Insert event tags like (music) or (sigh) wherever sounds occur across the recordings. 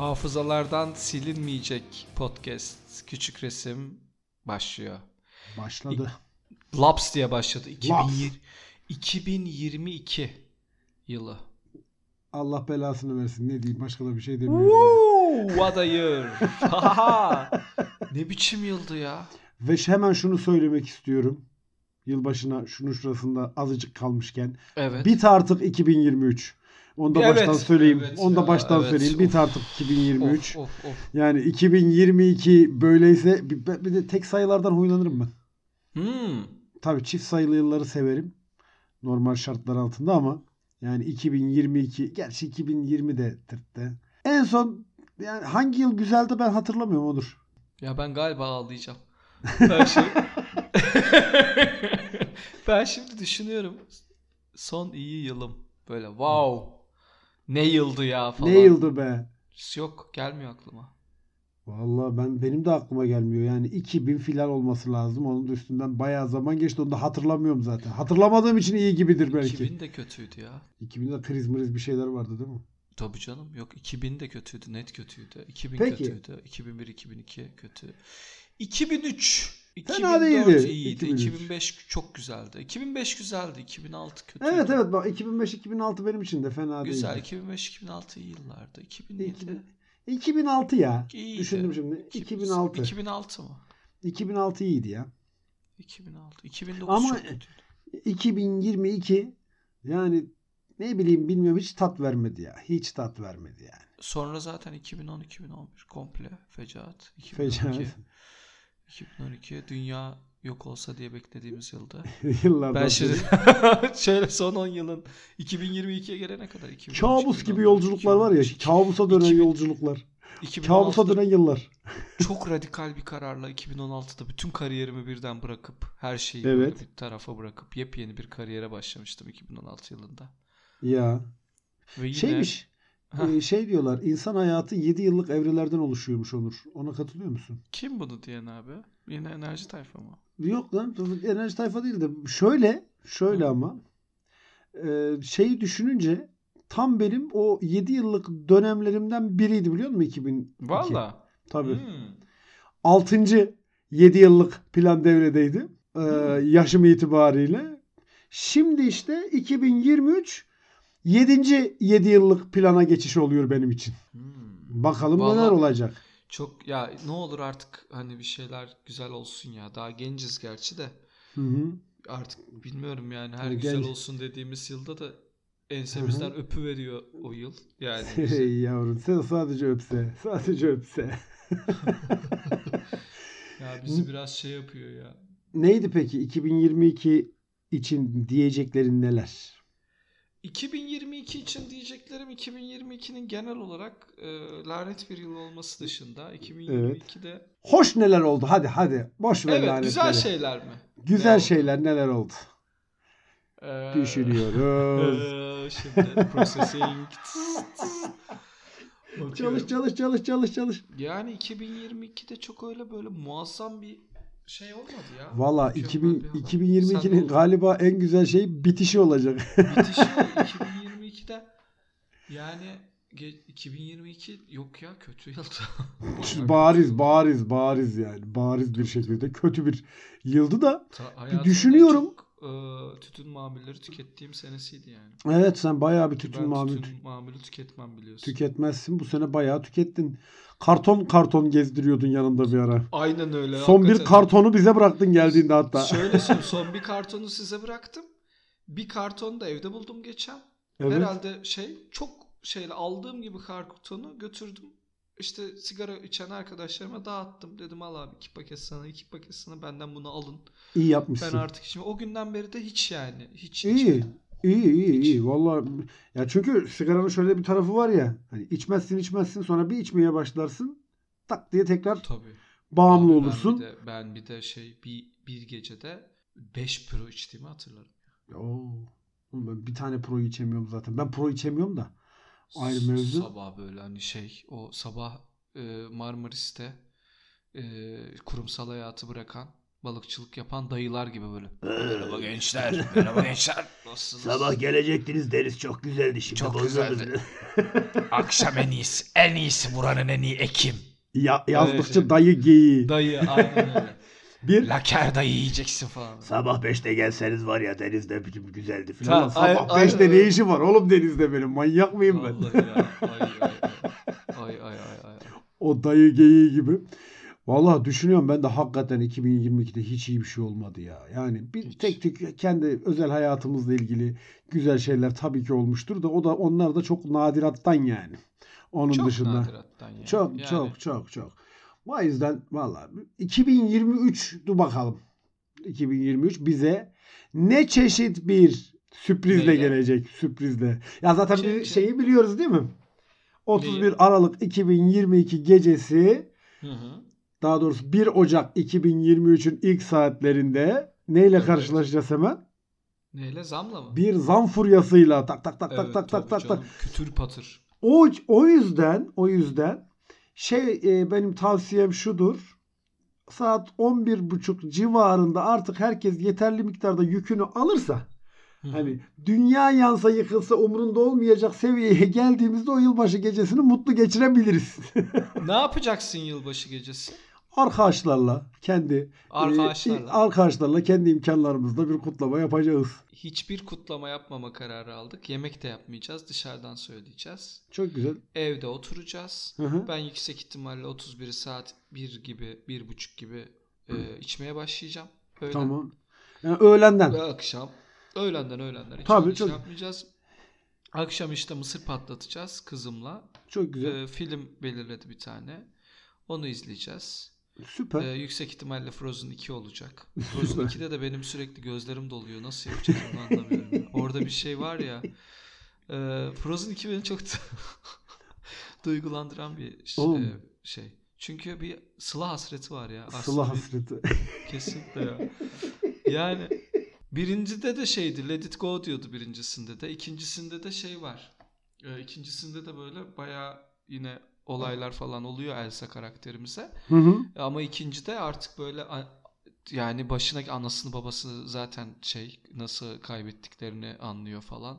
Hafızalardan silinmeyecek podcast Küçük Resim başlıyor. Başladı. Laps diye başladı. Laps. 2020, 2022 yılı. Allah belasını versin. Ne diyeyim başka da bir şey demiyorum. Woo, what a year. Ne biçim yıldı ya. Ve hemen şunu söylemek istiyorum. Yılbaşına şunun şurasında azıcık kalmışken. Evet. Bit artık 2023. Onu da Evet, baştan söyleyeyim. evet Onu da ya, baştan evet. söyleyeyim. Bit Of. artık 2023. Of, of, of. Yani 2022 böyleyse bir, bir de tek sayılardan huylanırım ben. Hmm. Tabii çift sayılı yılları severim. Normal şartlar altında ama yani 2022 gerçi 2020 de tırttı. En son yani hangi yıl güzeldi ben hatırlamıyorum olur. Ya ben galiba ağlayacağım. Ben şey... (laughs) (laughs) ben şimdi düşünüyorum. Son iyi yılım. Böyle wow. Ne yıldı ya falan. Ne yıldı be? Yok gelmiyor aklıma. Vallahi ben benim de aklıma gelmiyor. Yani 2000 filan olması lazım. Onun da üstünden bayağı zaman geçti. Onu da hatırlamıyorum zaten. Hatırlamadığım için iyi gibidir belki. 2000 de kötüydü ya. 2000'de kriz mriz bir şeyler vardı değil mi? Tabii canım. Yok 2000 de kötüydü. Net kötüydü. 2000 Peki. kötüydü. 2001, 2002 kötü. 2003 Fena 2004 değildi, iyiydi. 2003. 2005 çok güzeldi. 2005 güzeldi. 2006 kötüydü. Evet evet bak 2005-2006 benim için de fena Güzel. değildi. 2005-2006 iyi yıllardı. 2007 İki- 2006 ya. iyiydi. Düşündüm şimdi. 2006. 2006 mı? 2006 iyiydi ya. 2006. 2009 Ama- çok kötüydü. 2022 yani ne bileyim bilmiyorum hiç tat vermedi ya. Hiç tat vermedi yani. Sonra zaten 2010-2011 komple fecaat. 2012, Fecaat. 2012 dünya yok olsa diye beklediğimiz yılda. (laughs) Yıllardan Ben şimdi (laughs) şöyle son 10 yılın 2022'ye gelene kadar 2013, Kabus gibi 2014, yolculuklar var ya. 2013, Kabusa dönen 2000 yolculuklar. 2016'da Kabusa dönen yıllar. (laughs) çok radikal bir kararla 2016'da bütün kariyerimi birden bırakıp her şeyi Evet. bir tarafa bırakıp yepyeni bir kariyere başlamıştım 2016 yılında. Ya. Ve yine Şeymiş. E, şey diyorlar. insan hayatı 7 yıllık evrelerden oluşuyormuş Onur. Ona katılıyor musun? kim bunu diyen abi? Yine enerji tayfa mı? Yok lan enerji tayfa değil de şöyle şöyle Hı. ama e, şeyi düşününce tam benim o 7 yıllık dönemlerimden biriydi biliyor musun 2002? Valla. Tabii. Hmm. 6. 7 yıllık plan devredeydi. E, Hı. yaşım itibariyle. Şimdi işte 2023 7. 7 yıllık plana geçiş oluyor benim için. Hmm. Bakalım Vallahi- neler olacak. Çok ya ne olur artık hani bir şeyler güzel olsun ya. Daha genciz gerçi de. Hı hı. Artık bilmiyorum yani her Yani güzel genç. olsun dediğimiz yılda da ensemizden öpü veriyor o yıl. Yani (laughs) Hey yavrum sen sadece öpse. Sadece öpse. (laughs) ya bizi biraz şey yapıyor ya. Neydi peki 2022 için diyeceklerin neler? 2022 için diyeceklerim 2022'nin genel olarak e, lanet bir yıl olması dışında 2022'de Hoş neler oldu? Hadi hadi. Boş ver evet lanetleri. güzel şeyler mi? Güzel Ne oldu? şeyler neler oldu? Ee, Düşünüyoruz. (laughs) ee, şimdi processing. Çalış çalış çalış çalış çalış. Yani 2022'de çok öyle böyle muazzam bir şey olmadı ya. Valla Mükemmel 2000, bir hava. Sen 2022'nin ne- galiba en güzel şeyi bitişi olacak. (laughs) bitişi 2022'de yani ge- 2022 yok ya kötü yıldı. (laughs) Bariz bariz bariz yani. Bariz bir şekilde kötü bir yıldı da. Ta- hayatımda düşünüyorum. Çok, e, tütün mamulleri tükettiğim senesiydi yani. Evet sen bayağı bir tütün ben mamül tütün mamülü tüketmem biliyorsun. tüketmezsin. Bu sene bayağı tükettin. Karton karton gezdiriyordun yanında bir ara. Aynen öyle. Son bir hakikaten. kartonu bize bıraktın geldiğinde hatta. Şöyle (laughs) söyleyeyim son bir kartonu size bıraktım. Bir kartonu da evde buldum geçen. Evet. Herhalde şey çok şeyle aldığım gibi kartonu götürdüm. İşte sigara içen arkadaşlarıma dağıttım. Dedim al abi iki paket sana iki paket sana benden bunu alın. İyi Ben yapmışsın. artık şimdi o günden beri de hiç yani hiç İyi. içmedim. İyi iyi Hiç. iyi. Valla ya çünkü sigaranın şöyle bir tarafı var ya. Hani içmezsin içmezsin sonra bir içmeye başlarsın. Tak diye tekrar Tabii. bağımlı Abi ben olursun. bir de, ben bir de şey bir, bir gecede 5 pro içtiğimi hatırlarım. Oo. Oğlum ben bir tane pro içemiyorum zaten. Ben pro içemiyorum da. Ayrı mevzu. Sabah böyle hani şey o sabah e, Marmaris'te e, kurumsal hayatı bırakan balıkçılık yapan dayılar gibi böyle. Merhaba gençler. Merhaba gençler. (laughs) Nasılsınız? Sabah gelecektiniz deniz çok güzeldi şimdi Çok güzeldi. (laughs) Akşam en iyisi. En iyisi buranın en iyi Ekim. Ya, yazdıkça Evet. dayı geyiği. Dayı aynen öyle. Bir Laker dayı yiyeceksin falan. Sabah 5'te gelseniz var ya deniz ne biçim güzeldi Ta- falan. Ulan sabah ay- 5'te ay- ne işi var oğlum denizde benim manyak mıyım ben? Vallahi ya. Ay ay ay. Ay ay ay ay. O dayı geyiği gibi. Vallahi düşünüyorum ben de hakikaten 2022'de hiç iyi bir şey olmadı ya. Yani bir Hiç. tek tek kendi özel hayatımızla ilgili güzel şeyler tabii ki olmuştur da o da onlar da çok nadirattan yani. Onun Çok dışında. nadirattan yani. Çok Yani çok çok çok. O yüzden vallahi 2023 dur bakalım. 2023 bize ne çeşit bir sürprizle Neyle? gelecek sürprizle. Ya zaten bir şeyi biliyoruz değil mi? 31 Neyi? Aralık 2022 gecesi Hı hı. daha doğrusu 1 Ocak 2023'ün ilk saatlerinde neyle Evet. karşılaşacağız hemen? Neyle zamla mı? Bir zam furyasıyla tak tak tak tak Evet, tak tak tak tak. Kütür patır. O o yüzden o yüzden şey e, benim tavsiyem şudur. Saat 11.30 civarında artık herkes yeterli miktarda yükünü alırsa Hı hani dünya yansa yıkılsa umrunda olmayacak seviyeye geldiğimizde o yılbaşı gecesini mutlu geçirebiliriz. (laughs) ne yapacaksın yılbaşı gecesi? Arkadaşlarla kendi Arkadaşlarla. e, arkadaşlarla kendi imkanlarımızla bir kutlama yapacağız. Hiçbir kutlama yapmama kararı aldık. Yemek de yapmayacağız. Dışarıdan söyleyeceğiz. Çok güzel. Evde oturacağız. Hı hı. Ben yüksek ihtimalle 31 saat 1 gibi, 1.30 gibi e, içmeye başlayacağım. Öğlen. Tamam. Yani öğlenden. Ve akşam. Öğlenden öğlenden. Hiç Tabii, şey çok- yapmayacağız. Akşam işte mısır patlatacağız kızımla. Çok güzel. E, film belirledi bir tane. Onu izleyeceğiz. Süper. E, yüksek ihtimalle Frozen 2 olacak. (laughs) Frozen 2'de de benim sürekli gözlerim doluyor. Nasıl yapacağız onu anlamıyorum. Orada bir şey var ya. E, Frozen 2 beni çok (laughs) duygulandıran bir ş- Oğlum. e, şey. Çünkü bir sıla hasreti var ya. Aslında Sıla hasreti. (laughs) Kesinlikle ya. Yani birincide de şeydi Let It Go diyordu birincisinde de. ikincisinde de şey var. Ee, ikincisinde de böyle baya yine olaylar falan oluyor Elsa karakterimize. Hı hı. Ama ikincide artık böyle yani başına anasını babası zaten şey nasıl kaybettiklerini anlıyor falan.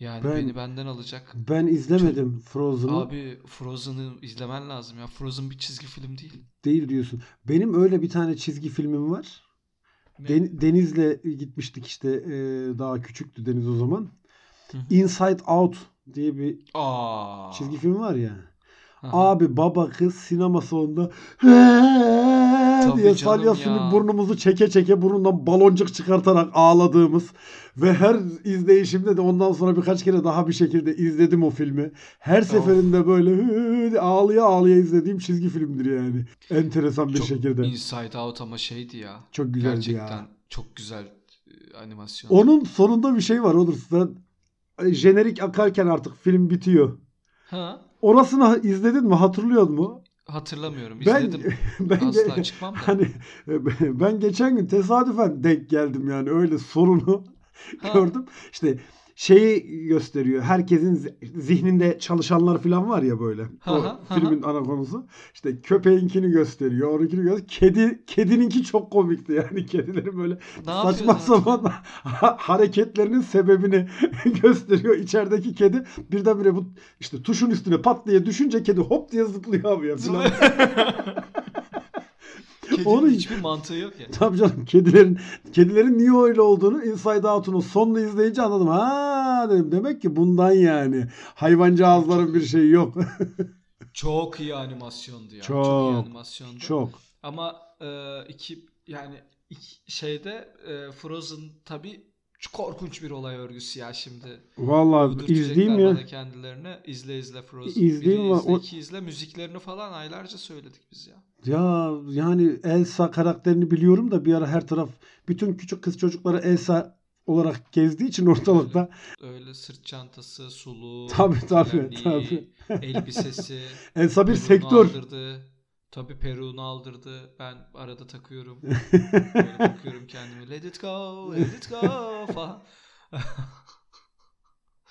Yani Ben- beni benden alacak. Ben izlemedim Frozen'ı. Abi Frozen'ı izlemen lazım ya. Frozen bir çizgi film değil. Değil diyorsun. Benim öyle bir tane çizgi filmim var. Ne? Den- Deniz'le gitmiştik işte e, daha küçüktü Deniz o zaman. Hı hı. Inside Out diye bir Aa. çizgi film var ya. Abi baba kız sinema salonunda Tabii diye canım salya ya. burnumuzu çeke çeke burnundan baloncuk çıkartarak ağladığımız ve her izleyişimde de ondan sonra birkaç kere daha bir şekilde izledim o filmi. Her seferinde böyle ağlaya ağlaya izlediğim çizgi filmdir yani. Enteresan bir Çok şekilde. Inside Out ama şeydi ya. Çok güzeldi Gerçekten ya. çok güzel e, animasyon. Onun sonunda bir şey var olur. Sen e, jenerik akarken artık film bitiyor. Ha? Orasını izledin mi? Hatırlıyor mu? Hatırlamıyorum. Ben İzledim. (laughs) ben Asla çıkmam da. hani ben geçen gün tesadüfen denk geldim yani öyle sorunu Ha. (laughs) gördüm. İşte şeyi gösteriyor. Herkesin zi- zihninde çalışanlar falan var ya böyle. O hı, hı filmin ana konusu. İşte köpeğinkini gösteriyor. Onunkini gösteriyor. Kedi kedininki çok komikti yani. (laughs) Kedilerin böyle Ne saçma sapan ha- hareketlerinin sebebini (laughs) gösteriyor. İçerideki kedi birdenbire bu işte tuşun üstüne pat diye düşünce kedi hop diye zıplıyor abi ya. (laughs) Kedinin Onu- hiçbir mantığı yok ya. Tabii canım kedilerin kedilerin niye öyle olduğunu Inside Out'un sonunu izleyince anladım. Ha dedim demek ki bundan yani. Hayvancağızların bir şeyi yok. (laughs) Çok iyi animasyondu ya. Çok, Çok, iyi animasyondu. Çok. Ama e, iki yani iki, şeyde e, Frozen tabii çok korkunç bir olay örgüsü ya şimdi. Vallahi izleyeyim ya. kendilerine. İzle izle Frozen. İzleyeyim Biri ama izle, o- iki izle. Müziklerini falan aylarca söyledik biz ya. Ya yani Elsa karakterini biliyorum da bir ara her taraf bütün küçük kız çocukları Elsa olarak gezdiği için ortalıkta. (laughs) Öyle sırt çantası, sulu, Tabii, tabii, gömleği, (laughs) elbisesi, Elsa bir sektör. aldırdı. Tabii peruğunu aldırdı. Ben arada takıyorum. (laughs) Böyle bakıyorum kendime. Let it go, let it go falan.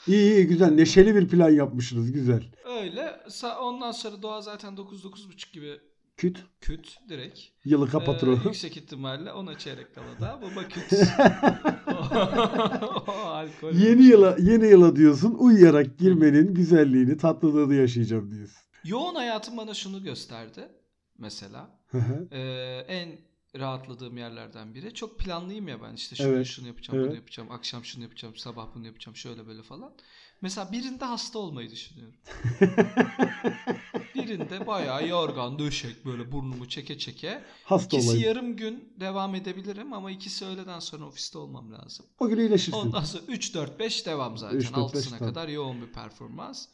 İyi iyi güzel neşeli bir plan yapmışsınız güzel. Öyle. Ondan sonra doğa zaten 9-9.30 gibi Küt. Küt direkt. Yılı kapatır. Ee, yüksek ihtimalle ona çeyrek kala da baba küt. (laughs) O alkol. Yeni yıla yeni yıla diyorsun uyuyarak girmenin güzelliğini, tatlılığını yaşayacağım diyorsun. Yoğun hayatım bana şunu gösterdi. Mesela. Ee, en rahatladığım yerlerden biri. Çok planlıyım ya ben işte şunu Evet, şunu yapacağım, evet. bunu yapacağım, akşam şunu yapacağım, sabah bunu yapacağım, şöyle böyle falan. Mesela birinde hasta olmayı düşünüyorum. (laughs) birinde bayağı yorgan, döşek böyle burnumu çeke çeke. Hasta İkisi olayım. yarım gün devam edebilirim ama ikisi öğleden sonra ofiste olmam lazım. O gün iyileşirsin. Ondan sonra 3 4 5 devam zaten. 3, 4, 5 Altısına tabii. kadar yoğun bir performans.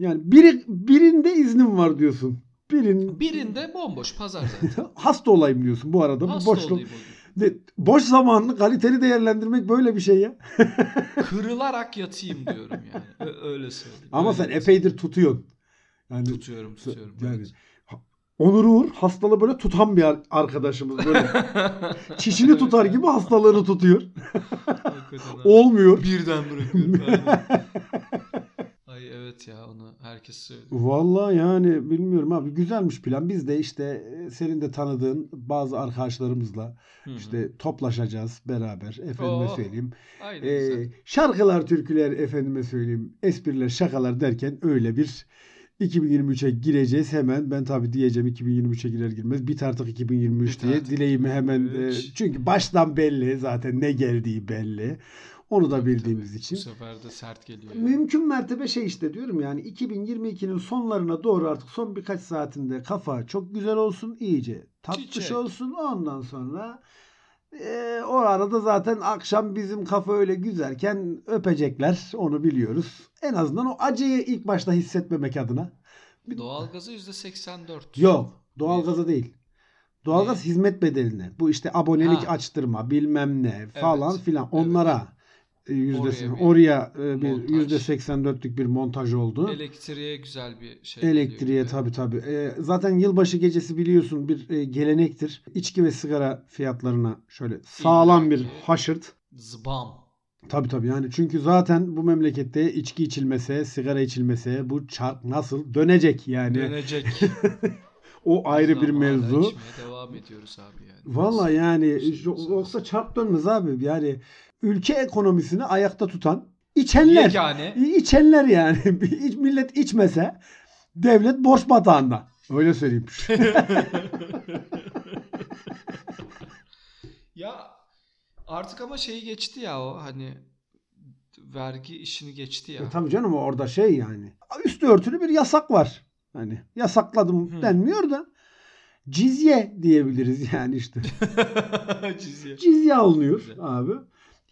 Yani biri birinde iznim var diyorsun. Birin Birinde bomboş pazar zaten. (laughs) hasta olayım diyorsun bu arada. Bu Hasta boşluk. olayım o gün. De- boş zamanını kaliteli değerlendirmek böyle bir şey ya. (laughs) Kırılarak yatayım diyorum yani. Öyle söyleyeyim. Ama Öyle sen epeydir tutuyorsun. Yani tutuyorum tutuyorum. Yani- evet. Onur Uğur hastalığı böyle tutan bir ar- arkadaşımız böyle. (laughs) Çişini tutar gibi hastalığını tutuyor. Olmuyor. birden bırakıyorum. (laughs) Aynen. Ay evet ya onu herkes söylüyor. Vallahi yani bilmiyorum abi güzelmiş plan. Biz de işte e, senin de tanıdığın bazı arkadaşlarımızla Hı hı. işte toplaşacağız beraber. Efendime Oh. söyleyeyim. Aynen Ee, güzel. şarkılar, türküler, efendime söyleyeyim, espriler, şakalar derken öyle bir 2023'e gireceğiz hemen. Ben tabii diyeceğim 2023'e girer girmez. Bit artık 2023 Bit diye artık dileğimi hemen e, 2023. çünkü baştan belli zaten ne geldiği belli. Onu da Tabii, bildiğimiz tabii. için. Bu sefer de sert geliyor. Mümkün mertebe şey işte diyorum yani 2022'nin sonlarına doğru artık son birkaç saatinde kafa çok güzel olsun iyice tatlış Çiçek. olsun ondan sonra e, o arada zaten akşam bizim kafa öyle güzelken öpecekler onu biliyoruz. En azından o acıyı ilk başta hissetmemek adına. Doğalgazı %84. Yok doğalgaza değil. Doğalgaz Ne? hizmet bedeline. Bu işte abonelik Ha. açtırma bilmem ne falan Evet, filan onlara e, yüzdesi Oraya bir oraya e, bir yüzde 84'lük bir montaj oldu. Elektriğe güzel bir şey Elektriğe tabi tabi. Ee, zaten yılbaşı gecesi biliyorsun bir e, gelenektir. İçki ve sigara fiyatlarına şöyle sağlam bir haşırt. Zbam. Tabi tabi yani çünkü zaten bu memlekette içki içilmese, sigara içilmese bu çark nasıl dönecek yani. Dönecek. (laughs) O ayrı Biz bir mevzu. devam ediyoruz abi yani. Vallahi yani yoksa çark dönmez abi. Yani ülke ekonomisini ayakta tutan içenler. Yegane. İçenler yani. (laughs) Millet içmese devlet borç batağında. Öyle söyleyeyim. (laughs) Ya artık ama şeyi geçti ya o hani vergi işini geçti ya. E tabii canım orada şey yani. Üstü örtülü bir yasak var. Hani yasakladım Hı. denmiyor da cizye diyebiliriz yani işte. (laughs) Çiziyor. Cizye alınıyor abi.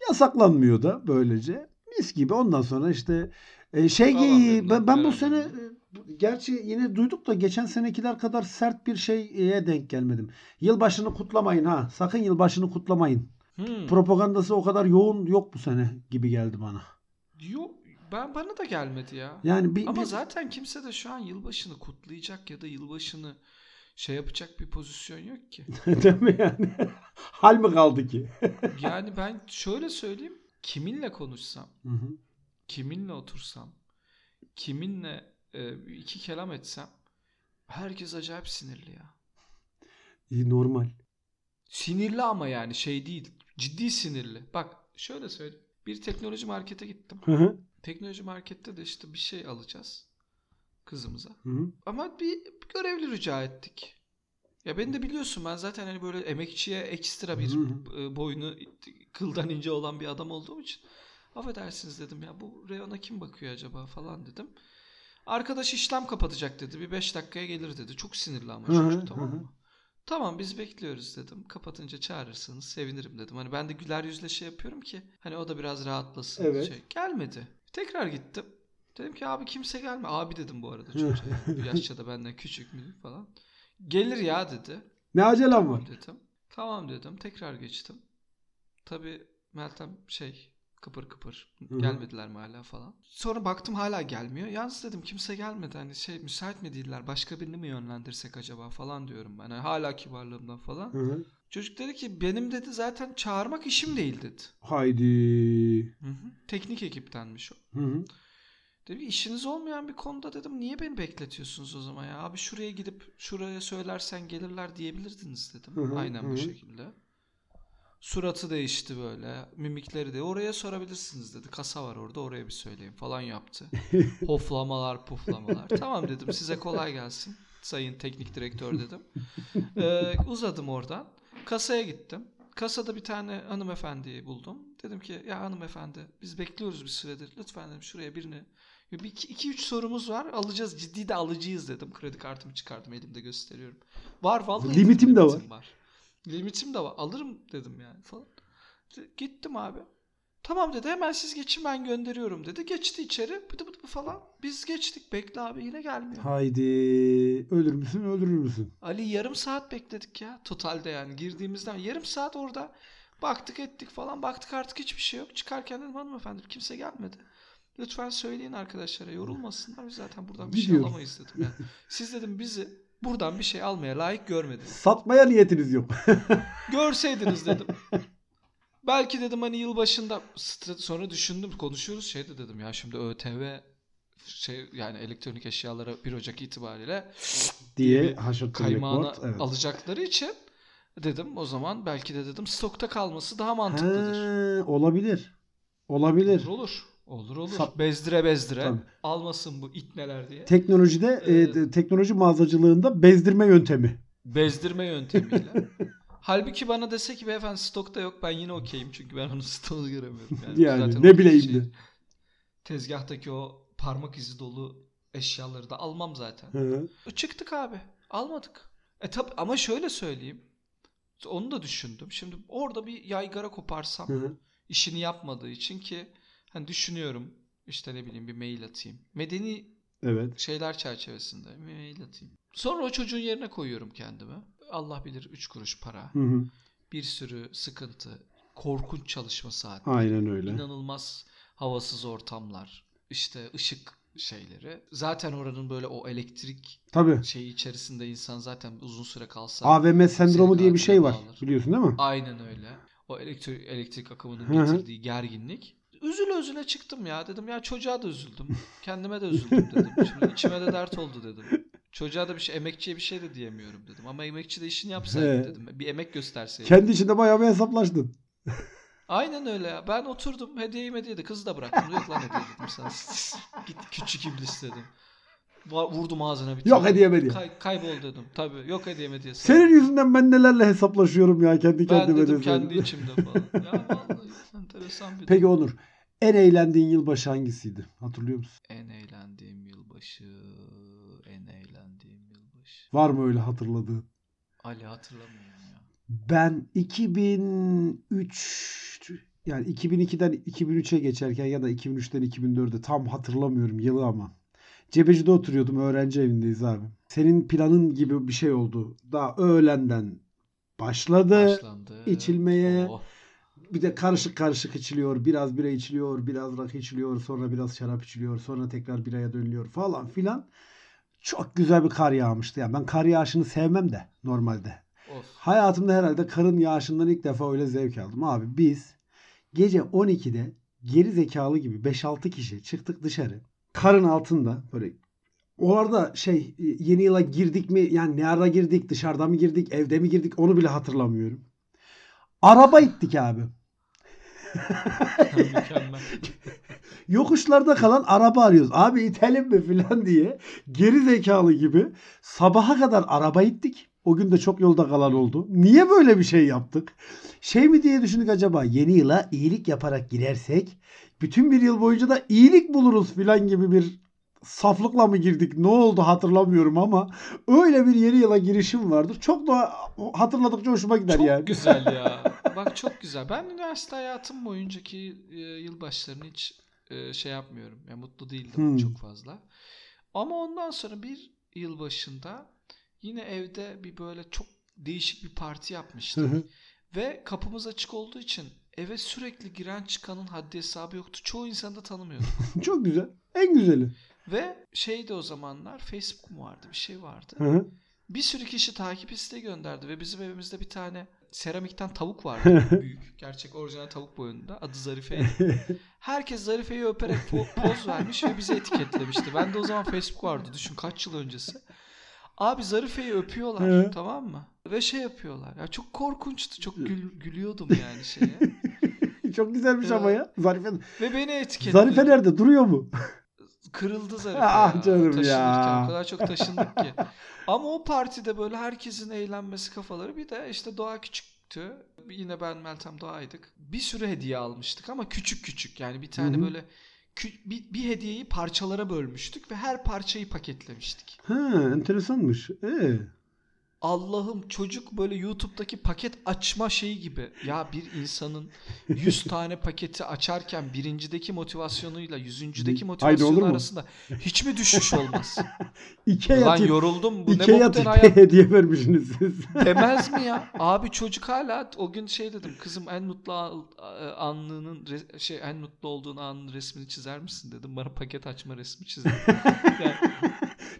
Yasaklanmıyor da böylece. Mis gibi ondan sonra işte e, şey geyiği- dedim, ben, ben bu sene e, gerçi yine duyduk da geçen senekiler kadar sert bir şeye denk gelmedim. Yılbaşını kutlamayın ha. Sakın yılbaşını kutlamayın. Hmm. Propagandası o kadar yoğun yok bu sene gibi geldi bana. Yok ben bana da gelmedi ya. Yani bir, Ama bir- zaten kimse de şu an yılbaşını kutlayacak ya da yılbaşını şey yapacak bir pozisyon yok ki. (laughs) Değil mi yani? (laughs) Hal mi kaldı ki? (laughs) Yani ben şöyle söyleyeyim. Kiminle konuşsam, Hı hı. kiminle otursam, kiminle e, iki kelam etsem herkes acayip sinirli ya. İyi, normal. Sinirli ama yani şey değil. Ciddi sinirli. Bak şöyle söyleyeyim. Bir teknoloji markete gittim. Hı hı. Teknoloji markette de işte bir şey alacağız kızımıza. Hı hı. Ama bir görevli rica ettik. Ya beni de biliyorsun ben zaten hani böyle emekçiye ekstra bir Hı hı. e, boynu kıldan ince olan bir adam olduğum için affedersiniz dedim ya bu reyona kim bakıyor acaba falan dedim. Arkadaş işlem kapatacak dedi. Bir 5 dakikaya gelir dedi. Çok sinirli ama çocuk tamam hı hı. mı? Tamam biz bekliyoruz dedim. Kapatınca çağırırsanız sevinirim dedim. Hani ben de güler yüzle şey yapıyorum ki hani o da biraz rahatlasın. Evet. Şey. Gelmedi. Tekrar gittim. Dedim ki abi kimse gelme. Abi dedim bu arada çocuğa. (laughs) Yaşça da benden küçük mü falan. Gelir ya dedi. Ne acelem Tamam var? dedim. Tamam dedim. Tekrar geçtim. Tabii Meltem şey kıpır kıpır. Hı hı. Gelmediler mi hala falan. Sonra baktım hala gelmiyor. Yalnız dedim kimse gelmedi. Hani şey müsait mi değiller? Başka birini mi yönlendirsek acaba falan diyorum ben. Hani hala kibarlığımdan falan. Hı hı. Çocuk dedi ki benim dedi zaten çağırmak işim değil dedi. Haydi. Hı hı. Teknik ekiptenmiş o. Hı Dedim işiniz olmayan bir konuda dedim niye beni bekletiyorsunuz o zaman ya? Abi şuraya gidip şuraya söylersen gelirler diyebilirdiniz dedim. Hı hı, Aynen hı bu şekilde. Suratı değişti böyle. Mimikleri de oraya sorabilirsiniz dedi. Kasa var orada oraya bir söyleyin falan yaptı. (laughs) Hoflamalar puflamalar. tamam dedim size kolay gelsin. Sayın teknik direktör dedim. (laughs) Ee, uzadım oradan. Kasaya gittim. Kasada bir tane hanımefendiyi buldum. Dedim ki ya hanımefendi biz bekliyoruz bir süredir. Lütfen dedim şuraya birini. Bir iki, iki üç sorumuz var. Alacağız. Ciddi de alıcıyız dedim. Kredi kartımı çıkardım elimde gösteriyorum. Var vallahi. Limitim de limitim var. Limitim de var. Alırım dedim yani falan. Gittim abi. Tamam dedi hemen siz geçin ben gönderiyorum dedi. Geçti içeri bıdı bıdı falan. Biz geçtik bekle abi yine gelmiyor. Haydi ölür müsün öldürür müsün? Ali yarım saat bekledik ya totalde yani girdiğimizden yarım saat orada baktık ettik falan baktık artık hiçbir şey yok. Çıkarken dedim hanımefendi kimse gelmedi. Lütfen söyleyin arkadaşlara yorulmasınlar biz zaten buradan bir şey Gidiyoruz. alamayız dedim. Yani. (laughs) Siz dedim bizi buradan bir şey almaya layık görmediniz. Satmaya niyetiniz yok. (laughs) Görseydiniz dedim. (laughs) Belki dedim hani yılbaşında stre- sonra düşündüm konuşuyoruz şey de dedim ya şimdi ÖTV şey yani elektronik eşyalara 1 Ocak itibariyle diye kaymağını. Evet. alacakları için dedim o zaman belki de dedim stokta kalması daha mantıklıdır. He, olabilir. Olabilir. Olur olur. Olur olur. Sat- bezdire bezdire Tabii. almasın bu itneler diye. Teknolojide e, Evet. de- teknoloji mağazacılığında bezdirme yöntemi. Bezdirme yöntemiyle. (laughs) Halbuki bana dese ki beyefendi stokta yok ben yine okeyim çünkü ben onun (laughs) stoğunu göremiyorum. Yani, zaten ne bileyim şey- de. Tezgahtaki o parmak izi dolu eşyaları da almam zaten. Hı. Çıktık abi. Almadık. E tabi ama şöyle söyleyeyim. Onu da düşündüm. Şimdi orada bir yaygara koparsam Hı hı. işini yapmadığı için ki hani düşünüyorum işte ne bileyim bir mail atayım. Medeni Evet. şeyler çerçevesinde bir mail atayım. Sonra o çocuğun yerine koyuyorum kendimi. Allah bilir 3 kuruş para. Hı hı. Bir sürü sıkıntı. Korkunç çalışma saati. Aynen öyle. İnanılmaz havasız ortamlar. işte ışık şeyleri. Zaten oranın böyle o elektrik Tabii. şeyi içerisinde insan zaten uzun süre kalsa AVM sendromu diye bir şey var. bağlar. Biliyorsun değil mi? aynen öyle. O elektrik elektrik akımının Hı hı. getirdiği gerginlik. Üzüle üzüle çıktım ya dedim ya çocuğa da üzüldüm. Kendime de üzüldüm dedim. Şimdi içime de dert oldu dedim. Çocuğa da bir şey emekçiye bir şey de diyemiyorum dedim. Ama emekçi de işini yapsaydı He. dedim. Bir emek gösterseydi. Kendi içinde bayağı bir hesaplaştın. (laughs) Aynen öyle ya. Ben oturdum hediyeyi hediyeydi. Kızı da bıraktım. Yok lan hediye dedim sana. (laughs) Git küçük iblis dedim. Vurdum ağzına bir Yok tane. hediye hediye. Kay- kaybol dedim. Tabii yok hediye hediye. Senin yüzünden ben nelerle hesaplaşıyorum ya kendi ben kendime dedim de kendi içimde falan. (laughs) Ya vallahi enteresan bir Peki durum. Onur, en eğlendiğin yılbaşı hangisiydi? Hatırlıyor musun? En eğlendiğim yılbaşı. En eğlendiğim yılbaşı. Var mı öyle hatırladığın? Ali hatırlamıyorum ya. Ben 2003 yani 2002'den 2003'e geçerken ya da 2003'ten 2004'e tam hatırlamıyorum yılı ama. Cebeci'de oturuyordum. Öğrenci evindeyiz abi. Senin planın gibi bir şey oldu. Daha öğlenden başladı. Başlandı. içilmeye- Oh. Bir de karışık karışık içiliyor. Biraz bira içiliyor, biraz rakı içiliyor, sonra biraz şarap içiliyor, sonra tekrar biraya dönülüyor falan filan. Çok güzel bir kar yağmıştı. Yani ben kar yağışını sevmem de normalde. Of. Hayatımda herhalde karın yağışından ilk defa öyle zevk aldım. Abi biz gece 12'de geri zekalı gibi 5-6 kişi çıktık dışarı. Karın altında böyle Orada şey yeni yıla girdik mi yani ne ara girdik dışarıda mı girdik evde mi girdik onu bile hatırlamıyorum. Araba ittik abi. (laughs) Yokuşlarda kalan araba arıyoruz. Abi itelim mi filan diye. Geri zekalı gibi sabaha kadar araba ittik. O gün de çok yolda kalan oldu. Niye böyle bir şey yaptık? Şey mi diye düşündük acaba yeni yıla iyilik yaparak girersek bütün bir yıl boyunca da iyilik buluruz filan gibi bir saflıkla mı girdik? Ne oldu hatırlamıyorum ama öyle bir yeni yıla girişim vardır. Çok da hatırladıkça hoşuma gider Çok yani. güzel ya. (laughs) Bak çok güzel. Ben üniversite hayatım boyuncaki e, yılbaşlarını hiç e, şey yapmıyorum. Ya mutlu değildim Hmm. çok fazla. Ama ondan sonra bir yılbaşında yine evde bir böyle çok değişik bir parti hı. Ve kapımız açık olduğu için eve sürekli giren çıkanın haddi hesabı yoktu. Çoğu insanı da tanımıyordum. (laughs) Çok güzel. En güzeli. Ve şeydi o zamanlar Facebook mu vardı bir şey vardı. Hı hı. Bir sürü kişi takip isteği gönderdi ve bizim evimizde bir tane seramikten tavuk vardı. (laughs) Büyük. Gerçek orijinal tavuk boyunda. Adı Zarife'ydi. (laughs) Herkes Zarife'yi öperek po- poz vermiş ve bizi etiketlemişti. Ben de o zaman Facebook vardı. Düşün kaç yıl öncesi. Abi Zarife'yi öpüyorlar Evet. tamam mı? Ve şey yapıyorlar. Ya çok korkunçtu. Çok gül- gülüyordum yani şeye. (laughs) Çok güzelmiş Ya. ama ya. Zarife, Ve beni etiketledi. Zarife nerede? Duruyor mu? Kırıldı (laughs) Zarife Ah ya. canım Taşınırken ya. o kadar çok taşındık ki. (laughs) Ama o partide böyle herkesin eğlenmesi kafaları bir de işte Doğa küçüktü. Yine ben Meltem Doğa'ydık. Bir sürü hediye almıştık ama küçük küçük. Yani bir tane Hı hı. böyle bir, bir hediyeyi parçalara bölmüştük ve her parçayı paketlemiştik. Ha, enteresanmış. Ee, Allah'ım çocuk böyle YouTube'daki paket açma şeyi gibi. Ya bir insanın 100 (laughs) tane paketi açarken birincideki motivasyonuyla yüzüncüdeki motivasyonu arasında hiç mi düşüş olmaz? (laughs) Ikea Lan yoruldum bu ne Ikea boktan tip hayat hediye vermişsiniz siz. (laughs) demez mi ya? Abi çocuk hala o gün şey dedim kızım en mutlu an- anlığının şey en mutlu olduğun anın resmini çizer misin dedim. Bana paket açma resmi çizdi. Yani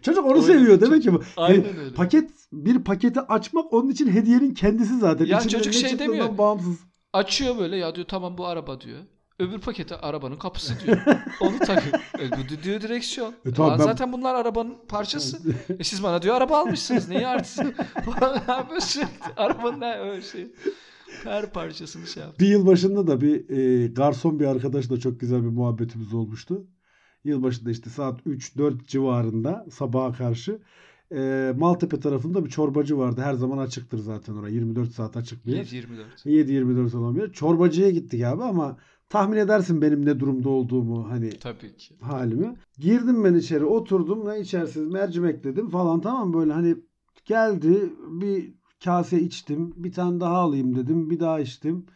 Çocuk onu Öyle seviyor demek ki bu. Aynen öyle. Paket bir paketi açmak onun için hediyenin kendisi zaten. Ya İçinden çocuk şey demiyor. Bağımsız. Açıyor böyle ya diyor tamam bu araba diyor. Öbür paketi arabanın kapısı diyor. (laughs) Onu takıyor. E, diyor direksiyon. E, tamam, ben- Zaten bunlar arabanın parçası. (laughs) e siz bana diyor araba almışsınız. Neyi artist? Böyle sürekli arabanın her öyle şey. Her parçasını şey yap. Bir yıl başında da bir e, garson bir arkadaşla çok güzel bir muhabbetimiz olmuştu. Yılbaşında işte saat 3-4 civarında sabaha karşı e, Maltepe tarafında bir çorbacı vardı. Her zaman açıktır zaten orası. 24 saat açık bir yer. 7-24. 7-24 olan bir yer. Çorbacıya gittik abi ama tahmin edersin benim ne durumda olduğumu hani Tabii ki. halimi. Girdim ben içeri oturdum ne içersiniz mercimek dedim falan tamam böyle hani geldi bir kase içtim bir tane daha alayım dedim bir daha içtim.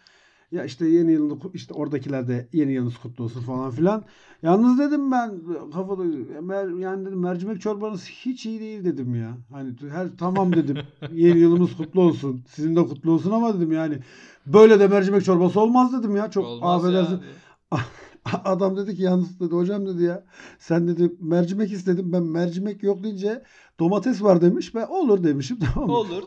Ya işte yeni yılını işte oradakiler de yeni yılınız kutlu olsun falan filan. Yalnız dedim ben kafada mer, yani dedim mercimek çorbanız hiç iyi değil dedim ya. Hani her tamam dedim. (laughs) yeni yılımız kutlu olsun. Sizin de kutlu olsun ama dedim yani böyle de mercimek çorbası olmaz dedim ya. Çok Olmaz affedersin. ya. diye. (laughs) Adam dedi ki yalnız dedi hocam dedi ya sen dedi mercimek istedim ben mercimek yok deyince domates var demiş ben olur demişim (laughs) tamam mı? Olur.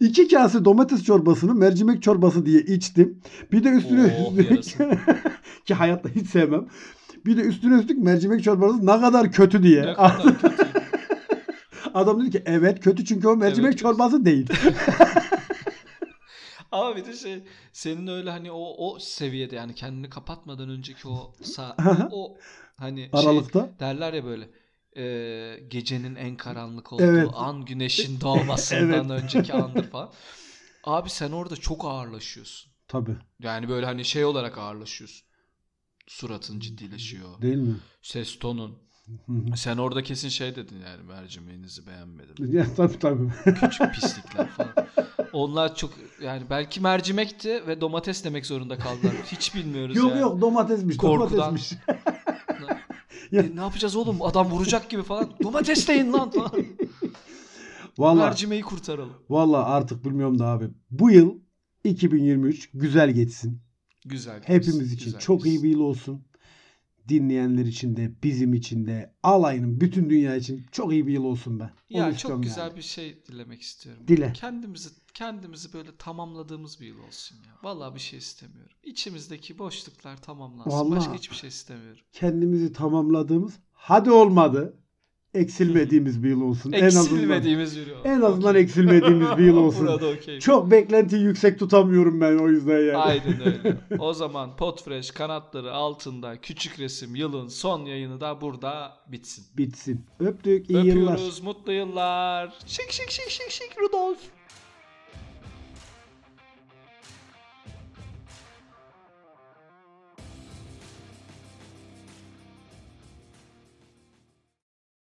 İki kase domates çorbasını mercimek çorbası diye içtim. Bir de üstüne Oh, üstlük yarasın. (laughs) ki hayatta hiç sevmem. Bir de üstüne üstlük mercimek çorbası ne kadar kötü diye. ne kadar kötü. (laughs) Adam dedi ki evet kötü çünkü o mercimek Evet, kötü. çorbası değil. (laughs) Ama bir de şey senin öyle hani o o seviyede yani kendini kapatmadan önceki o sa o hani şey Aralıkta. derler ya böyle e, gecenin en karanlık olduğu Evet. an güneşin (laughs) doğmasından önceki (laughs) andır falan. Abi sen orada çok ağırlaşıyorsun. Tabii. Yani böyle hani şey olarak ağırlaşıyorsun. Suratın ciddileşiyor. Değil mi? Ses tonun. Sen orada kesin şey dedin yani mercimeğinizi beğenmedim. ya, tabii tabii. Küçük pislikler falan. Onlar çok yani belki mercimekti ve domates demek zorunda kaldılar. Hiç bilmiyoruz yok yani. yok domatesmiş Korkudan. domatesmiş. (laughs) E, ne yapacağız oğlum? Adam vuracak gibi falan. Domates deyin lan falan. Vallahi Mercimeği kurtaralım. Vallahi artık bilmiyorum da abi. Bu yıl 2023 güzel geçsin. Güzel. Hepimiz için güzel çok iyi geçsin. bir yıl olsun. Dinleyenler için de, bizim için de, alayının bütün dünya için çok iyi bir yıl olsun ben. Onu Ya istiyorum çok güzel yani. bir şey dilemek istiyorum. Dile. Kendimizi kendimizi böyle tamamladığımız bir yıl olsun ya. Vallahi bir şey istemiyorum. İçimizdeki boşluklar tamamlansın. Vallahi. Başka hiçbir şey istemiyorum. Kendimizi tamamladığımız, hadi olmadı, eksilmediğimiz bir yıl olsun. En azından, Eksilmediğimiz bir yol. en azından Okey. eksilmediğimiz bir yıl olsun. Burada okey. Çok beklentiyi yüksek tutamıyorum ben o yüzden yani. Aynen öyle. (laughs) O zaman Podfresh kanatları altında küçük resim yılın son yayını da burada bitsin. Bitsin. Öptük. İyi yıllar. Öpüyoruz. Mutlu yıllar. Şık şık şık şık şık Rudolf.